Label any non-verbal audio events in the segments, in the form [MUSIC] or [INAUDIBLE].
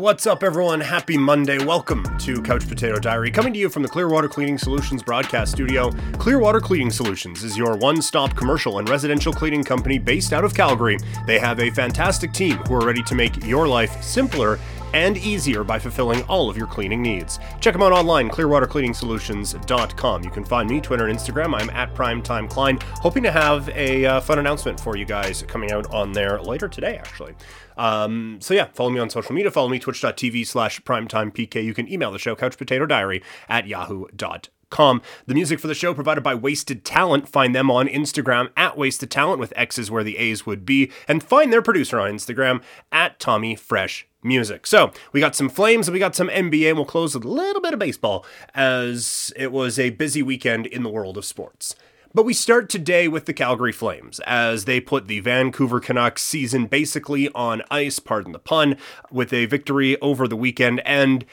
What's up, everyone? Happy Monday. Welcome to Couch Potato Diary, coming to you from the Clearwater Cleaning Solutions broadcast studio. Clearwater Cleaning Solutions is your one stop commercial and residential cleaning company based out of Calgary. They have a fantastic team who are ready to make your life simpler and easier by fulfilling all of your cleaning needs. Check them out online, clearwatercleaningsolutions.com. You can find me, Twitter and Instagram. I'm at PrimetimeKlein. Hoping to have a uh, fun announcement for you guys coming out on there later today, actually. Um, so yeah, follow me on social media. Follow me, twitch.tv slash primetimepk. You can email the show, couchpotatodiary at yahoo.com. Com. The music for the show provided by Wasted Talent. Find them on Instagram at Wasted Talent with X's where the A's would be, and find their producer on Instagram at Tommy Fresh Music. So we got some Flames and we got some NBA, and we'll close with a little bit of baseball as it was a busy weekend in the world of sports. But we start today with the Calgary Flames as they put the Vancouver Canucks season basically on ice, pardon the pun, with a victory over the weekend. And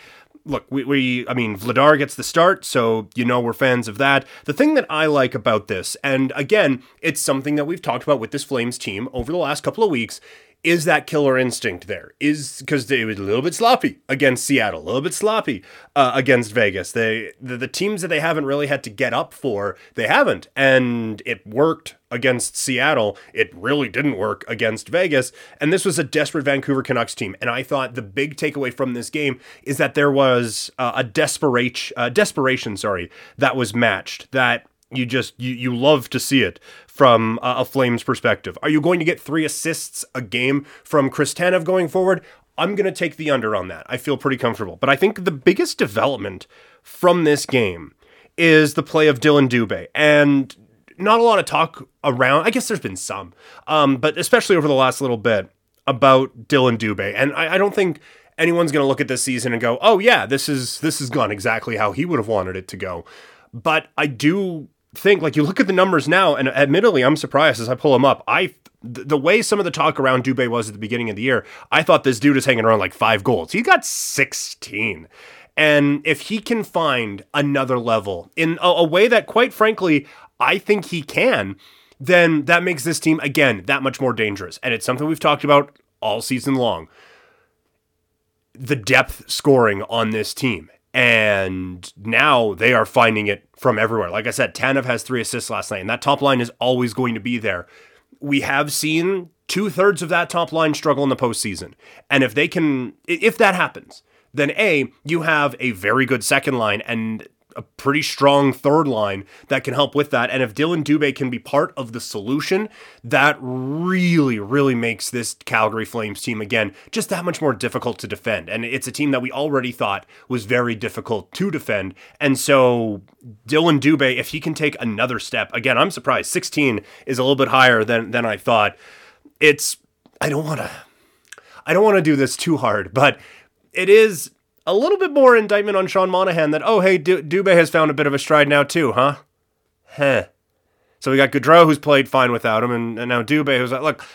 look, we, we, I mean, Vladar gets the start, so you know we're fans of that. The thing that I like about this, and again, it's something that we've talked about with this Flames team over the last couple of weeks, is that killer instinct there? Is because they was a little bit sloppy against Seattle, a little bit sloppy uh, against Vegas. They the, the teams that they haven't really had to get up for, they haven't, and it worked against Seattle. It really didn't work against Vegas, and this was a desperate Vancouver Canucks team. And I thought the big takeaway from this game is that there was uh, a desperation, uh, desperation, sorry, that was matched. That you just you you love to see it from a, a Flames perspective. Are you going to get three assists a game from Chris Tanev going forward? I'm going to take the under on that. I feel pretty comfortable. But I think the biggest development from this game is the play of Dillon Dubé. And not a lot of talk around. I guess there's been some, um, but especially over the last little bit about Dillon Dubé. And I, I don't think anyone's going to look at this season and go, "Oh yeah, this is this has gone exactly how he would have wanted it to go." But I do think like you look at the numbers now, and admittedly, I'm surprised as I pull them up. I the way some of the talk around Dubé was at the beginning of the year, I thought this dude is hanging around like five goals. He got 16. And if he can find another level in a, a way that, quite frankly, I think he can, then that makes this team, again, that much more dangerous. And it's something we've talked about all season long. The depth scoring on this team and now they are finding it from everywhere. Like I said, Tanev has three assists last night, and that top line is always going to be there. We have seen two thirds of that top line struggle in the postseason. And if they can, if that happens, then A, you have a very good second line, and a pretty strong third line that can help with that. And if Dillon Dubé can be part of the solution, that really, really makes this Calgary Flames team again just that much more difficult to defend. And it's a team that we already thought was very difficult to defend. And so Dillon Dubé, if he can take another step, again, I'm surprised. 16 is a little bit higher than than I thought. It's I don't want to I don't want to do this too hard, but it is a little bit more indictment on Sean Monahan that, oh, hey, du- Dubé has found a bit of a stride now, too, huh? Heh. So we got Gaudreau, who's played fine without him, and, and now Dubé, who's like, look,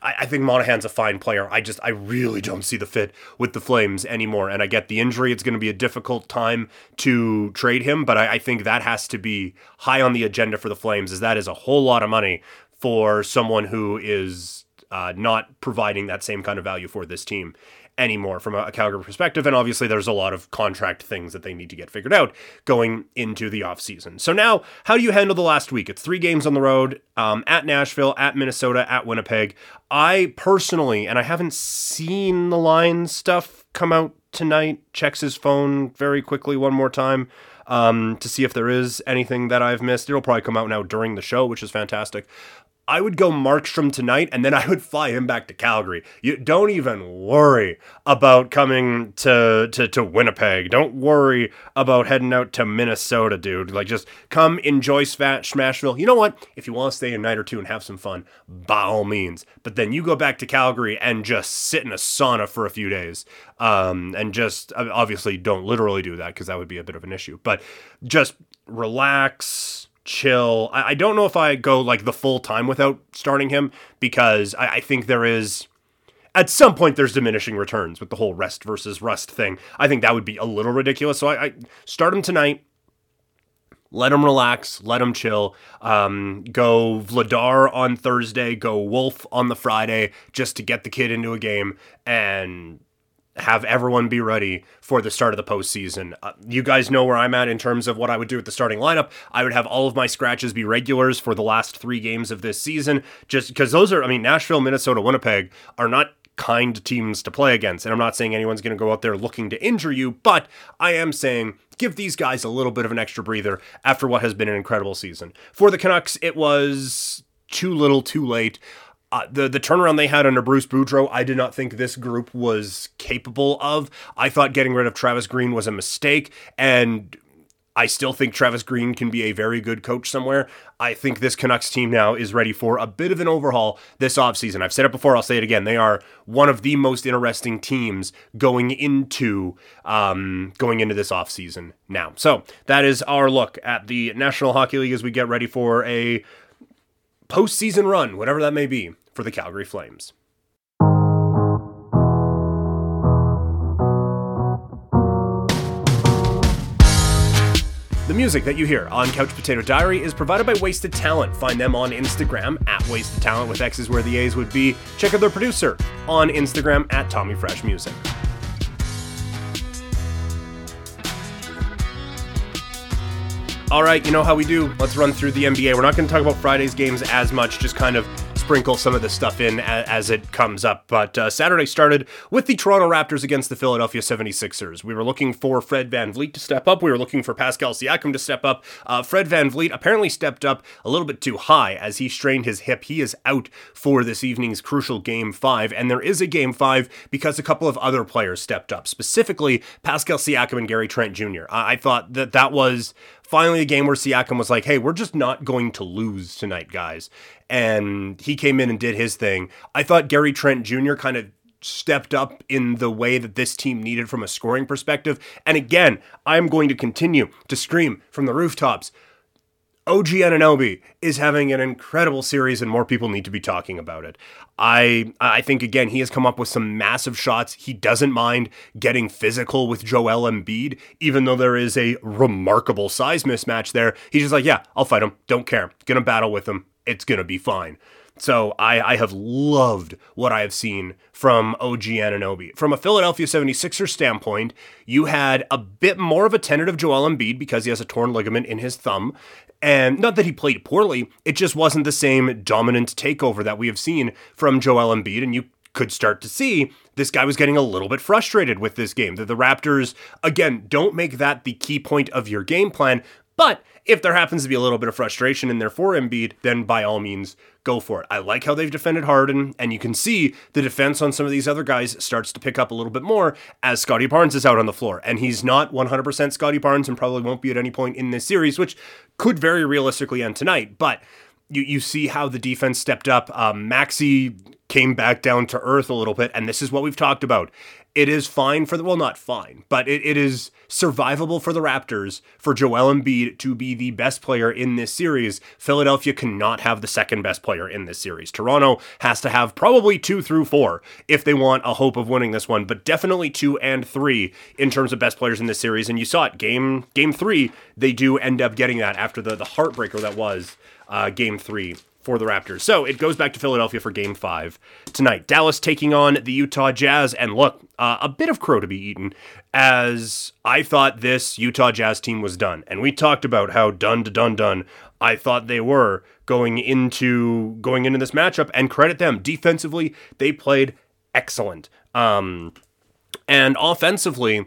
I, I, think Monahan's a fine player. I just, I really don't see the fit with the Flames anymore. And I get the injury. It's going to be a difficult time to trade him, but I, I think that has to be high on the agenda for the Flames, as that is a whole lot of money for someone who is uh, not providing that same kind of value for this team anymore from a, Calgary perspective. And obviously, there's a lot of contract things that they need to get figured out going into the offseason. So, now, how do you handle the last week? It's three games on the road um, at Nashville, at Minnesota, at Winnipeg. I personally, and I haven't seen the line stuff come out tonight, checks his phone very quickly one more time. Um, to see if there is anything that I've missed. It'll probably come out now during the show, which is fantastic. I would go Markstrom tonight and then I would fly him back to Calgary. You don't even worry about coming to, to, to Winnipeg. Don't worry about heading out to Minnesota, dude. Like just come enjoy Smashville. You know what? If you want to stay a night or two and have some fun, by all means. But then you go back to Calgary and just sit in a sauna for a few days. Um, and just obviously don't literally do that because that would be a bit of an issue. But just relax chill. I, I, don't know if I go like the full time without starting him because I, I think there is at some point there's diminishing returns with the whole rest versus rust thing. I think that would be a little ridiculous. So I, I start him tonight. Let him relax. Let him chill. Um, go Vladar on Thursday. Go Wolf on the Friday, just to get the kid into a game and have everyone be ready for the start of the postseason. Uh, you guys know where I'm at in terms of what I would do with the starting lineup. I would have all of my scratches be regulars for the last three games of this season, just because those are, I mean, Nashville, Minnesota, Winnipeg are not kind teams to play against. And I'm not saying anyone's going to go out there looking to injure you, but I am saying give these guys a little bit of an extra breather after what has been an incredible season. For the Canucks, it was too little, too late. Uh, the the turnaround they had under Bruce Boudreau, I did not think this group was capable of. I thought getting rid of Travis Green was a mistake, and I still think Travis Green can be a very good coach somewhere. I think this Canucks team now is ready for a bit of an overhaul this offseason. I've said it before, I'll say it again. They are one of the most interesting teams going into um, going into this offseason now. So that is our look at the National Hockey League as we get ready for a postseason run, whatever that may be, for the Calgary Flames. The music that you hear on Couch Potato Diary is provided by Wasted Talent. Find them on Instagram at Wasted Talent with X's where the A's would be. Check out their producer on Instagram at Tommy Fresh Music. All right, you know how we do. Let's run through the NBA. We're not going to talk about Friday's games as much, just kind of sprinkle some of this stuff in as, it comes up. But uh, Saturday started with the Toronto Raptors against the Philadelphia 76ers. We were looking for Fred VanVleet to step up. We were looking for Pascal Siakam to step up. Uh, Fred VanVleet apparently stepped up a little bit too high as he strained his hip. He is out for this evening's crucial game five. And there is a game five because a couple of other players stepped up, specifically Pascal Siakam and Gary Trent Jr. I, I thought that that was finally a game where Siakam was like, hey, we're just not going to lose tonight, guys. And he came in and did his thing. I thought Gary Trent Jr. kind of stepped up in the way that this team needed from a scoring perspective. And again, I'm going to continue to scream from the rooftops. OG Anunoby is having an incredible series, and more people need to be talking about it. I I think again he has come up with some massive shots. He doesn't mind getting physical with Joel Embiid, even though there is a remarkable size mismatch there. He's just like, yeah, I'll fight him. Don't care. Gonna battle with him. It's gonna be fine. So I, I have loved what I have seen from OG Anunoby. From a Philadelphia 76ers standpoint, you had a bit more of a tentative Joel Embiid because he has a torn ligament in his thumb. And not that he played poorly, it just wasn't the same dominant takeover that we have seen from Joel Embiid. And you could start to see this guy was getting a little bit frustrated with this game. That the Raptors, again, don't make that the key point of your game plan. But if there happens to be a little bit of frustration in there for Embiid, then by all means, go for it. I like how they've defended Harden, and you can see the defense on some of these other guys starts to pick up a little bit more as Scottie Barnes is out on the floor. And he's not 100% Scottie Barnes and probably won't be at any point in this series, which could very realistically end tonight. But you, you see how the defense stepped up. Um, Maxey came back down to earth a little bit, and this is what we've talked about. It is fine for the well, not fine, but it, it is survivable for the Raptors for Joel Embiid to be the best player in this series. Philadelphia cannot have the second best player in this series. Toronto has to have probably two through four if they want a hope of winning this one, but definitely two and three in terms of best players in this series. And you saw it game game three, they do end up getting that after the the heartbreaker that was uh, game three for the Raptors. So it goes back to Philadelphia for game five tonight. Dallas taking on the Utah Jazz. And look, uh, a bit of crow to be eaten as I thought this Utah Jazz team was done. And we talked about how done to done done I thought they were going into going into this matchup and credit them defensively they played excellent um and offensively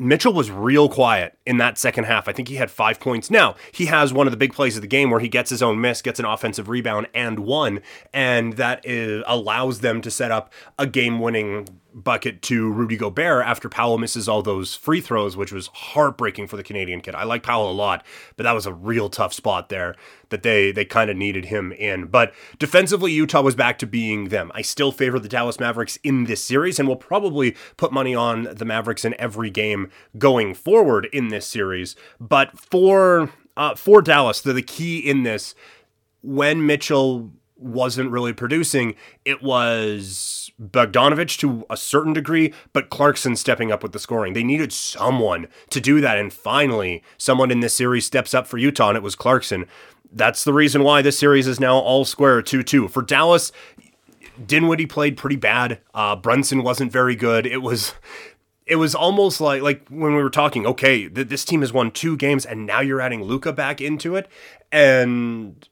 Mitchell was real quiet in that second half. I think he had five points. Now, he has one of the big plays of the game where he gets his own miss, gets an offensive rebound, and one. And that is, allows them to set up a game winning bucket to Rudy Gobert after Powell misses all those free throws, which was heartbreaking for the Canadian kid. I like Powell a lot, but that was a real tough spot there that they they kind of needed him in. But defensively, Utah was back to being them. I still favor the Dallas Mavericks in this series, and will probably put money on the Mavericks in every game going forward in this series. But for uh, for Dallas, the, the key in this when Mitchell wasn't really producing, it was Bogdanovich to a certain degree, but Clarkson stepping up with the scoring. They needed someone to do that, and finally, someone in this series steps up for Utah, and it was Clarkson. That's the reason why this series is now all square 2 2. For Dallas, Dinwiddie played pretty bad. Uh, Brunson wasn't very good. It was it was almost like like when we were talking. Okay, th- this team has won two games, and now you're adding Luka back into it, and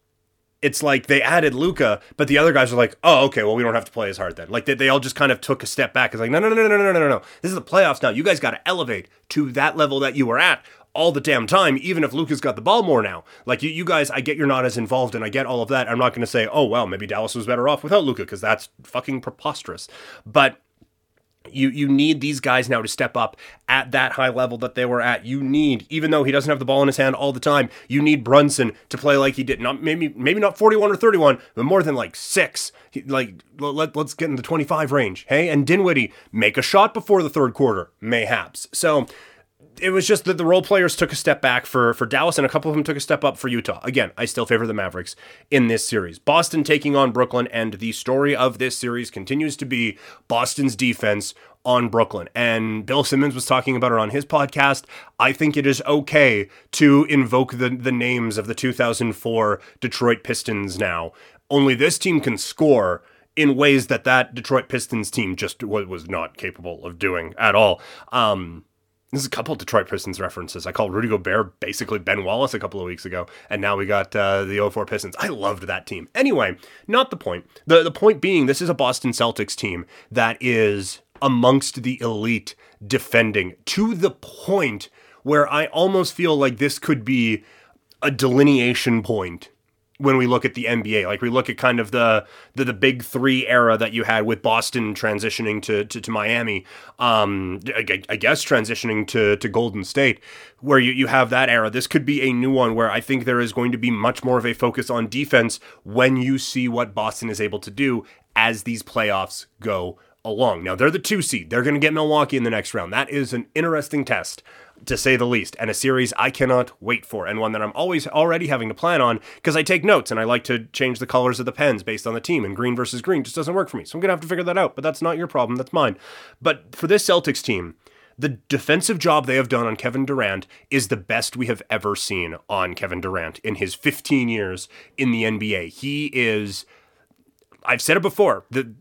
it's like they added Luka, but the other guys are like, oh, okay, well, we don't have to play as hard then. Like they, they all just kind of took a step back. It's like, no, no, no, no, no, no, no, no. This is the playoffs now. You guys got to elevate to that level that you were at all the damn time, even if Luka's got the ball more now. Like you, you guys, I get you're not as involved and I get all of that. I'm not going to say, oh, well, maybe Dallas was better off without Luka because that's fucking preposterous. But you you need these guys now to step up at that high level that they were at. You need, even though he doesn't have the ball in his hand all the time, you need Brunson to play like he did. Not maybe maybe not 41 or 31, but more than like six. Like let, let's get in the 25 range. Hey, and Dinwiddie make a shot before the third quarter, mayhaps. So it was just that the role players took a step back for for Dallas, and a couple of them took a step up for Utah. Again, I still favor the Mavericks in this series. Boston taking on Brooklyn, and the story of this series continues to be Boston's defense on Brooklyn. And Bill Simmons was talking about it on his podcast. I think it is okay to invoke the the names of the 2004 Detroit Pistons now. Only this team can score in ways that that Detroit Pistons team just was not capable of doing at all. Um, there's a couple Detroit Pistons references. I called Rudy Gobert basically Ben Wallace a couple of weeks ago, and now we got uh, the 04 Pistons. I loved that team. Anyway, not the point. The, the point being, this is a Boston Celtics team that is amongst the elite defending to the point where I almost feel like this could be a delineation point when we look at the NBA. Like we look at kind of the the, the big three era that you had with Boston transitioning to to, to Miami, um, I, I, guess transitioning to to Golden State, where you, you have that era. This could be a new one where I think there is going to be much more of a focus on defense when you see what Boston is able to do as these playoffs go along. Now they're the two seed. They're going to get Milwaukee in the next round. That is an interesting test to say the least, and a series I cannot wait for, and one that I'm always already having to plan on because I take notes and I like to change the colors of the pens based on the team, and green versus green just doesn't work for me. So I'm gonna have to figure that out, but that's not your problem, that's mine. But for this Celtics team, the defensive job they have done on Kevin Durant is the best we have ever seen on Kevin Durant in his 15 years in the NBA. He is I've said it before, the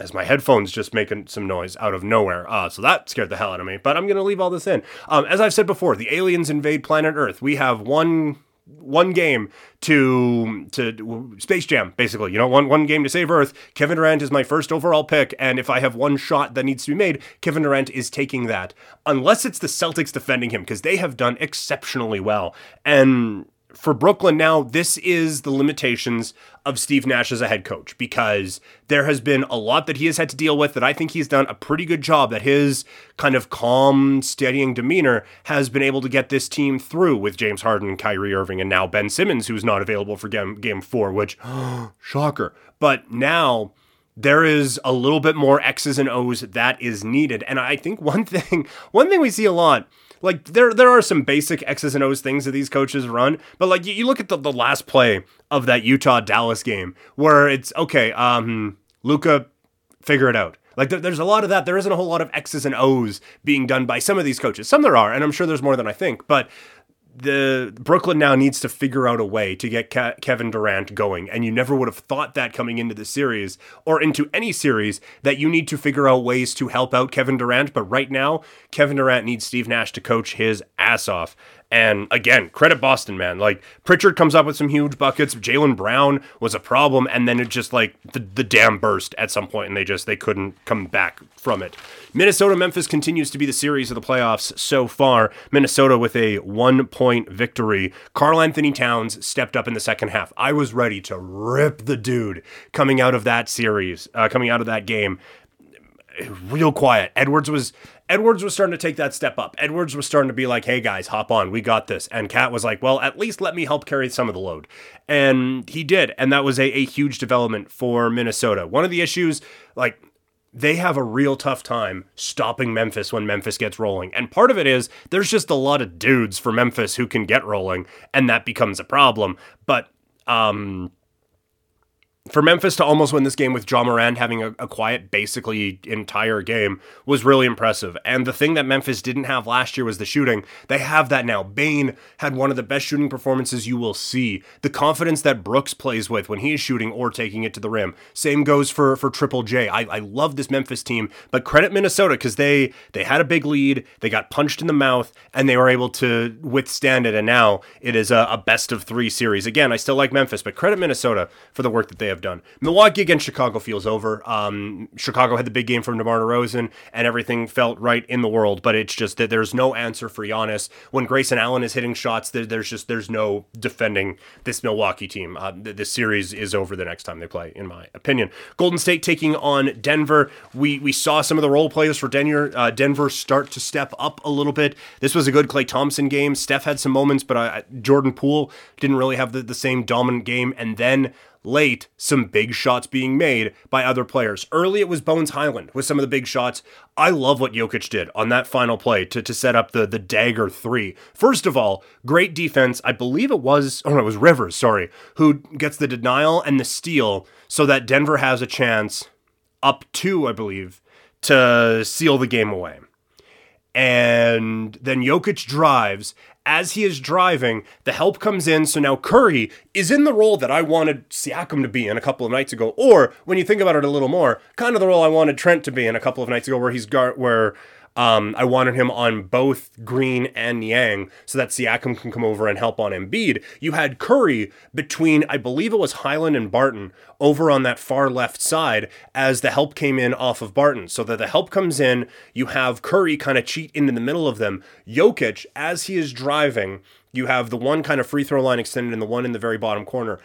as my headphones just making some noise out of nowhere. Uh, so that scared the hell out of me. But I'm gonna leave all this in. Um, as I've said before, the aliens invade planet Earth. We have one one game to to Space Jam, basically. You know, one one game to save Earth. Kevin Durant is my first overall pick, and if I have one shot that needs to be made, Kevin Durant is taking that. Unless it's the Celtics defending him, because they have done exceptionally well. And for Brooklyn now, this is the limitations of Steve Nash as a head coach because there has been a lot that he has had to deal with that I think he's done a pretty good job. That his kind of calm, steadying demeanor has been able to get this team through with James Harden, Kyrie Irving, and now Ben Simmons, who's not available for game, game four, which, [GASPS] shocker. But now there is a little bit more X's and O's that is needed. And I think one [LAUGHS] thing, one thing we see a lot like there there are some basic X's and O's things that these coaches run, but like you, you look at the, the last play of that Utah Dallas game where it's okay, um, Luka, figure it out. Like there, there's a lot of that. There isn't a whole lot of X's and O's being done by some of these coaches. Some there are, and I'm sure there's more than I think. But the Brooklyn now needs to figure out a way to get Ke- Kevin Durant going, and you never would have thought that coming into the series or into any series that you need to figure out ways to help out Kevin Durant. But right now, Kevin Durant needs Steve Nash to coach his ass off. And again, credit Boston, man. Like Pritchard comes up with some huge buckets. Jaylen Brown was a problem, and then it just like the, the dam burst at some point, and they just they couldn't come back from it. Minnesota Memphis continues to be the series of the playoffs so far. Minnesota with a one point victory. Karl-Anthony Towns stepped up in the second half. I was ready to rip the dude coming out of that series, uh, coming out of that game real quiet. Edwards was Edwards was starting to take that step up. Edwards was starting to be like, "Hey guys, hop on, we got this." And Cat was like, "Well, at least let me help carry some of the load," and he did, and that was a, a huge development for Minnesota. One of the issues, like they have a real tough time stopping Memphis when Memphis gets rolling. And part of it is there's just a lot of dudes for Memphis who can get rolling, and that becomes a problem. But um for Memphis to almost win this game with Ja Morant having a, a, quiet, basically entire game was really impressive. And the thing that Memphis didn't have last year was the shooting. They have that now. Bane had one of the best shooting performances you will see. The confidence that Brooks plays with when he is shooting or taking it to the rim. Same goes for for Triple J. I, I love this Memphis team, but credit Minnesota because they they had a big lead, they got punched in the mouth, and they were able to withstand it. And now it is a, a best of three series. Again, I still like Memphis, but credit Minnesota for the work that they have done. Milwaukee against Chicago feels over. Um, Chicago had the big game from DeMar DeRozan, and everything felt right in the world. But it's just that there's no answer for Giannis when Grayson Allen is hitting shots. There's just there's no defending this Milwaukee team. Uh, this series is over the next time they play, in my opinion. Golden State taking on Denver. We we saw some of the role players for Denver uh, Denver start to step up a little bit. This was a good Klay Thompson game. Steph had some moments, but uh, Jordan Poole didn't really have the, the same dominant game. And then late, some big shots being made by other players. Early, it was Bones Hyland with some of the big shots. I love what Jokic did on that final play to, to set up the, the dagger three. First of all, great defense. I believe it was, oh no, it was Rivers, sorry, who gets the denial and the steal so that Denver has a chance up two, I believe, to seal the game away. And then Jokic drives as he is driving, the help comes in. So now Curry is in the role that I wanted Siakam to be in a couple of nights ago, or when you think about it a little more, kind of the role I wanted Trent to be in a couple of nights ago, where he's gar- where um, I wanted him on both Green and Niang so that Siakam can come over and help on Embiid. You had Curry between, I believe it was Hyland and Barton, over on that far left side as the help came in off of Barton. So that the help comes in, you have Curry kind of cheat into the middle of them. Jokic, as he is driving, you have the one kind of free throw line extended and the one in the very bottom corner.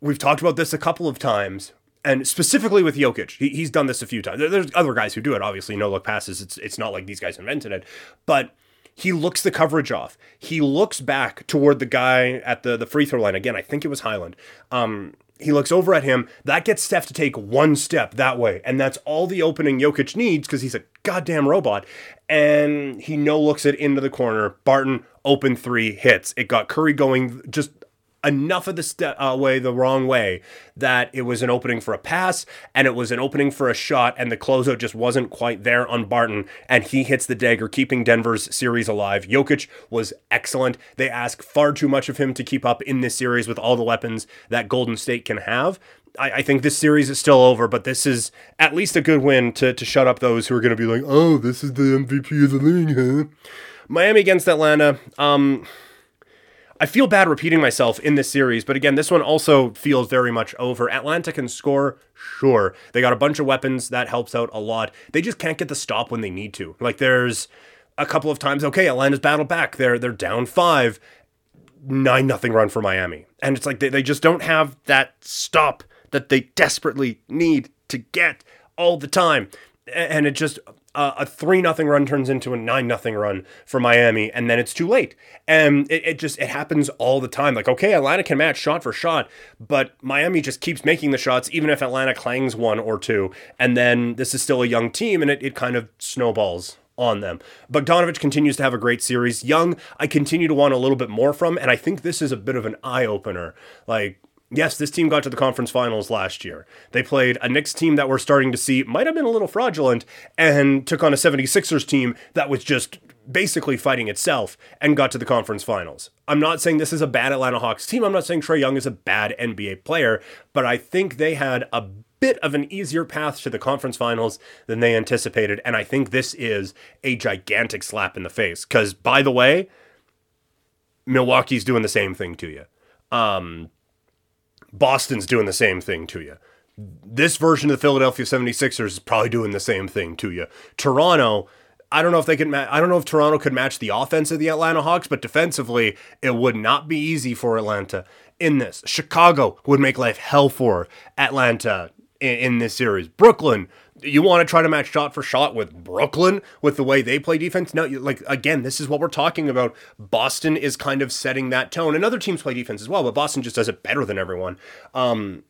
We've talked about this a couple of times and specifically with Jokic, he, he's done this a few times. There's other guys who do it. Obviously, no look passes. It's it's not like these guys invented it, but he looks the coverage off. He looks back toward the guy at the the free throw line. Again, I think it was Hyland. Um, he looks over at him. That gets Steph to take one step that way, and that's all the opening Jokic needs because he's a goddamn robot. And he no looks it into the corner. Barton open three hits. It got Curry going just enough of the step uh, way the wrong way that it was an opening for a pass and it was an opening for a shot and the closeout just wasn't quite there on Barton and he hits the dagger keeping Denver's series alive. Jokic was excellent. They ask far too much of him to keep up in this series with all the weapons that Golden State can have. I, I think this series is still over, but this is at least a good win to, to shut up those who are going to be like, oh, this is the MVP of the league, huh? Miami against Atlanta. Um, I feel bad repeating myself in this series, but again, this one also feels very much over. Atlanta can score, sure. They got a bunch of weapons, that helps out a lot. They just can't get the stop when they need to. Like there's a couple of times, okay, Atlanta's battled back. They're they're down five, nine nothing run for Miami. And it's like they, they just don't have that stop that they desperately need to get all the time. And it just uh, a three nothing run turns into a nine nothing run for Miami, and then it's too late. And it, it just it happens all the time. Like okay, Atlanta can match shot for shot, but Miami just keeps making the shots, even if Atlanta clangs one or two. And then this is still a young team, and it, it kind of snowballs on them. Bogdanovich continues to have a great series. Young, I continue to want a little bit more from, and I think this is a bit of an eye opener. Like Yes, this team got to the conference finals last year. They played a Knicks team that we're starting to see might have been a little fraudulent and took on a 76ers team that was just basically fighting itself and got to the conference finals. I'm not saying this is a bad Atlanta Hawks team. I'm not saying Trae Young is a bad NBA player, but I think they had a bit of an easier path to the conference finals than they anticipated. And I think this is a gigantic slap in the face. Because, by the way, Milwaukee's doing the same thing to you. Um, Boston's doing the same thing to you. This version of the Philadelphia 76ers is probably doing the same thing to you. Toronto, I don't know if they can. Ma- I don't know if Toronto could match the offense of the Atlanta Hawks, but defensively, it would not be easy for Atlanta in this. Chicago would make life hell for Atlanta in, in this series. Brooklyn, you want to try to match shot for shot with Brooklyn with the way they play defense? No, like again, this is what we're talking about. Boston is kind of setting that tone, and other teams play defense as well, but Boston just does it better than everyone. Um,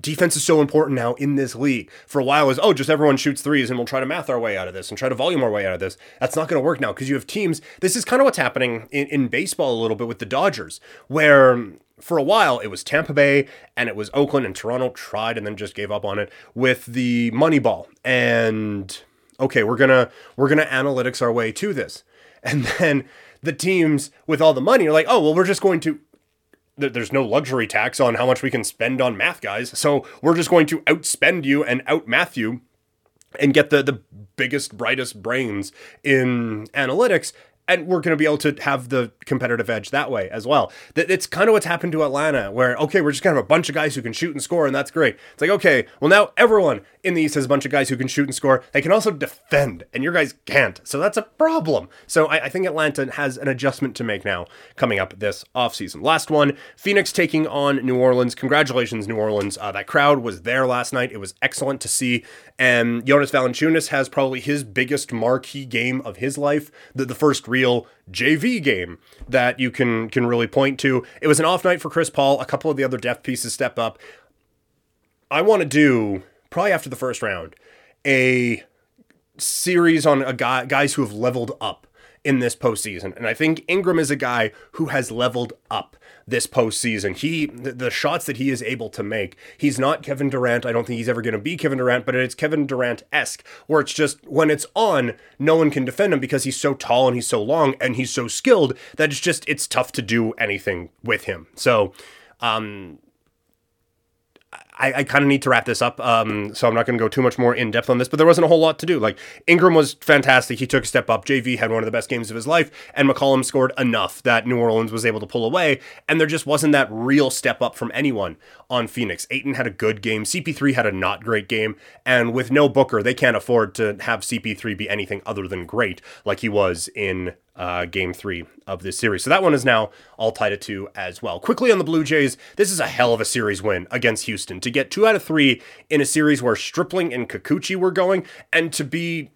defense is so important now in this league. For a while, it was oh, just everyone shoots threes and we'll try to math our way out of this and try to volume our way out of this. That's not going to work now because you have teams. This is kind of what's happening in, in baseball a little bit with the Dodgers, where for a while it was Tampa Bay and it was Oakland and Toronto tried and then just gave up on it with the money ball and okay we're gonna we're gonna analytics our way to this. [LAUGHS] And then the teams with all the money are like oh well we're just going to there's no luxury tax on how much we can spend on math guys. So we're just going to outspend you and outmath you and get the the biggest brightest brains in analytics and we're going to be able to have the competitive edge that way as well. It's kind of what's happened to Atlanta, where okay, we're just kind of a bunch of guys who can shoot and score, and that's great. It's like okay, well now everyone in the East has a bunch of guys who can shoot and score. They can also defend, and your guys can't, so that's a problem. So I, I think Atlanta has an adjustment to make now coming up this offseason. Last one, Phoenix taking on New Orleans. Congratulations, New Orleans. Uh, that crowd was there last night. It was excellent to see, and Jonas Valanciunas has probably his biggest marquee game of his life. The, the first real JV game that you can can really point to. It was an off night for Chris Paul. A couple of the other depth pieces step up. I want to do probably after the first round a series on a guy guys who have leveled up in this postseason. And I think Ingram is a guy who has leveled up this postseason. He the, shots that he is able to make. He's not Kevin Durant. I don't think he's ever going to be Kevin Durant, but it's Kevin Durant esque, where it's just when it's on, no one can defend him because he's so tall and he's so long and he's so skilled that it's just it's tough to do anything with him. So. Um, I, I kind of need to wrap this up, um, so I'm not going to go too much more in depth on this. But there wasn't a whole lot to do. Like Ingram was fantastic; he took a step up. JV had one of the best games of his life, and McCollum scored enough that New Orleans was able to pull away. And there just wasn't that real step up from anyone on Phoenix. Ayton had a good game. CP3 had a not great game, and with no Booker, they can't afford to have CP3 be anything other than great, like he was in uh, game three of this series. So that one is now all tied at two as well. Quickly on the Blue Jays, this is a hell of a series win against Houston. To get two out of three in a series where Stripling and Kikuchi were going, and to be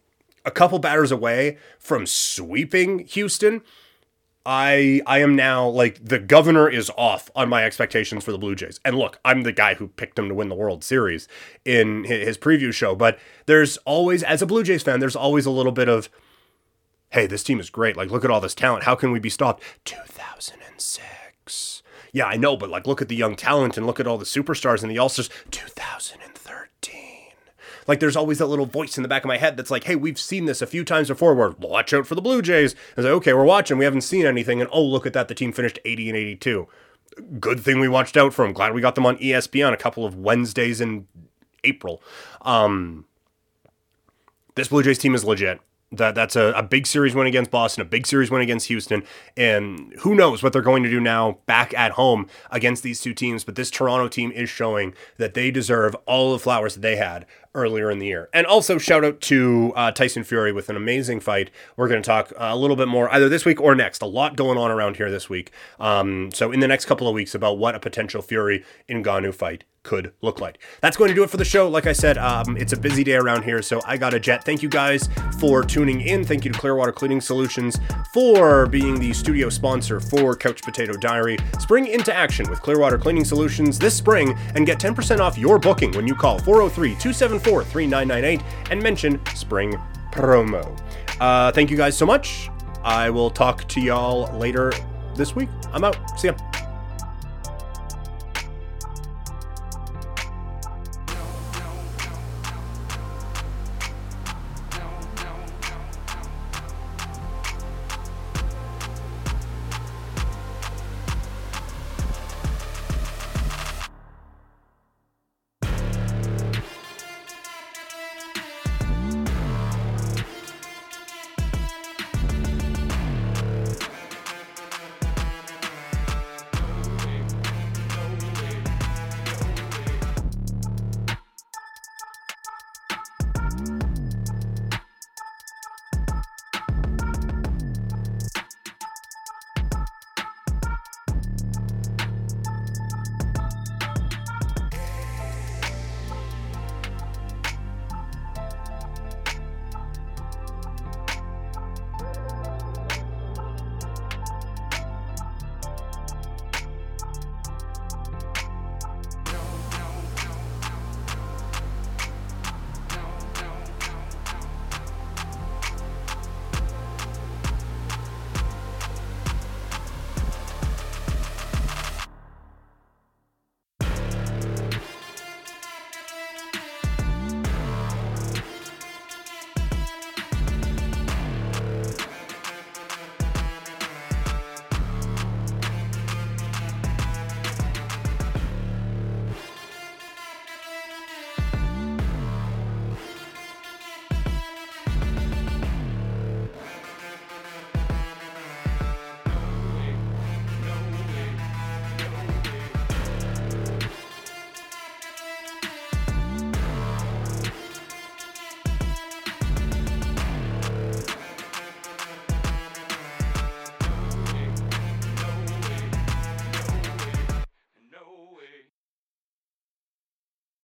a couple batters away from sweeping Houston. I I am now like the governor is off on my expectations for the Blue Jays. And look, I'm the guy who picked them to win the World Series in his preview show, but there's always as a Blue Jays fan, there's always a little bit of hey, this team is great. Like, look at all this talent. How can we be stopped? 2006. Yeah, I know, but like, look at the young talent and look at all the superstars and the All Stars. 2013. Like, there's always that little voice in the back of my head that's like, hey, we've seen this a few times before. We're watch out for the Blue Jays. And it's like, okay, we're watching. We haven't seen anything. And oh, look at that. The team finished 80 and 82. Good thing we watched out for them. Glad we got them on ESPN a couple of Wednesdays in April. Um, this Blue Jays team is legit. That that's a, a big series win against Boston, a big series win against Houston, and who knows what they're going to do now back at home against these two teams. But this Toronto team is showing that they deserve all the flowers that they had earlier in the year. And also shout out to uh, Tyson Fury with an amazing fight. We're going to talk a little bit more either this week or next. A lot going on around here this week. Um, so in the next couple of weeks about what a potential Fury Ngannou fight could look like. That's going to do it for the show. Like I said, um, it's a busy day around here, so I got a jet. Thank you guys for tuning in. Thank you to Clearwater Cleaning Solutions for being the studio sponsor for Couch Potato Diary. Spring into action with Clearwater Cleaning Solutions this spring and get 10% off your booking when you call 403 274 3998 and mention spring promo. Uh, thank you guys so much. I will talk to y'all later this week. I'm out. See ya.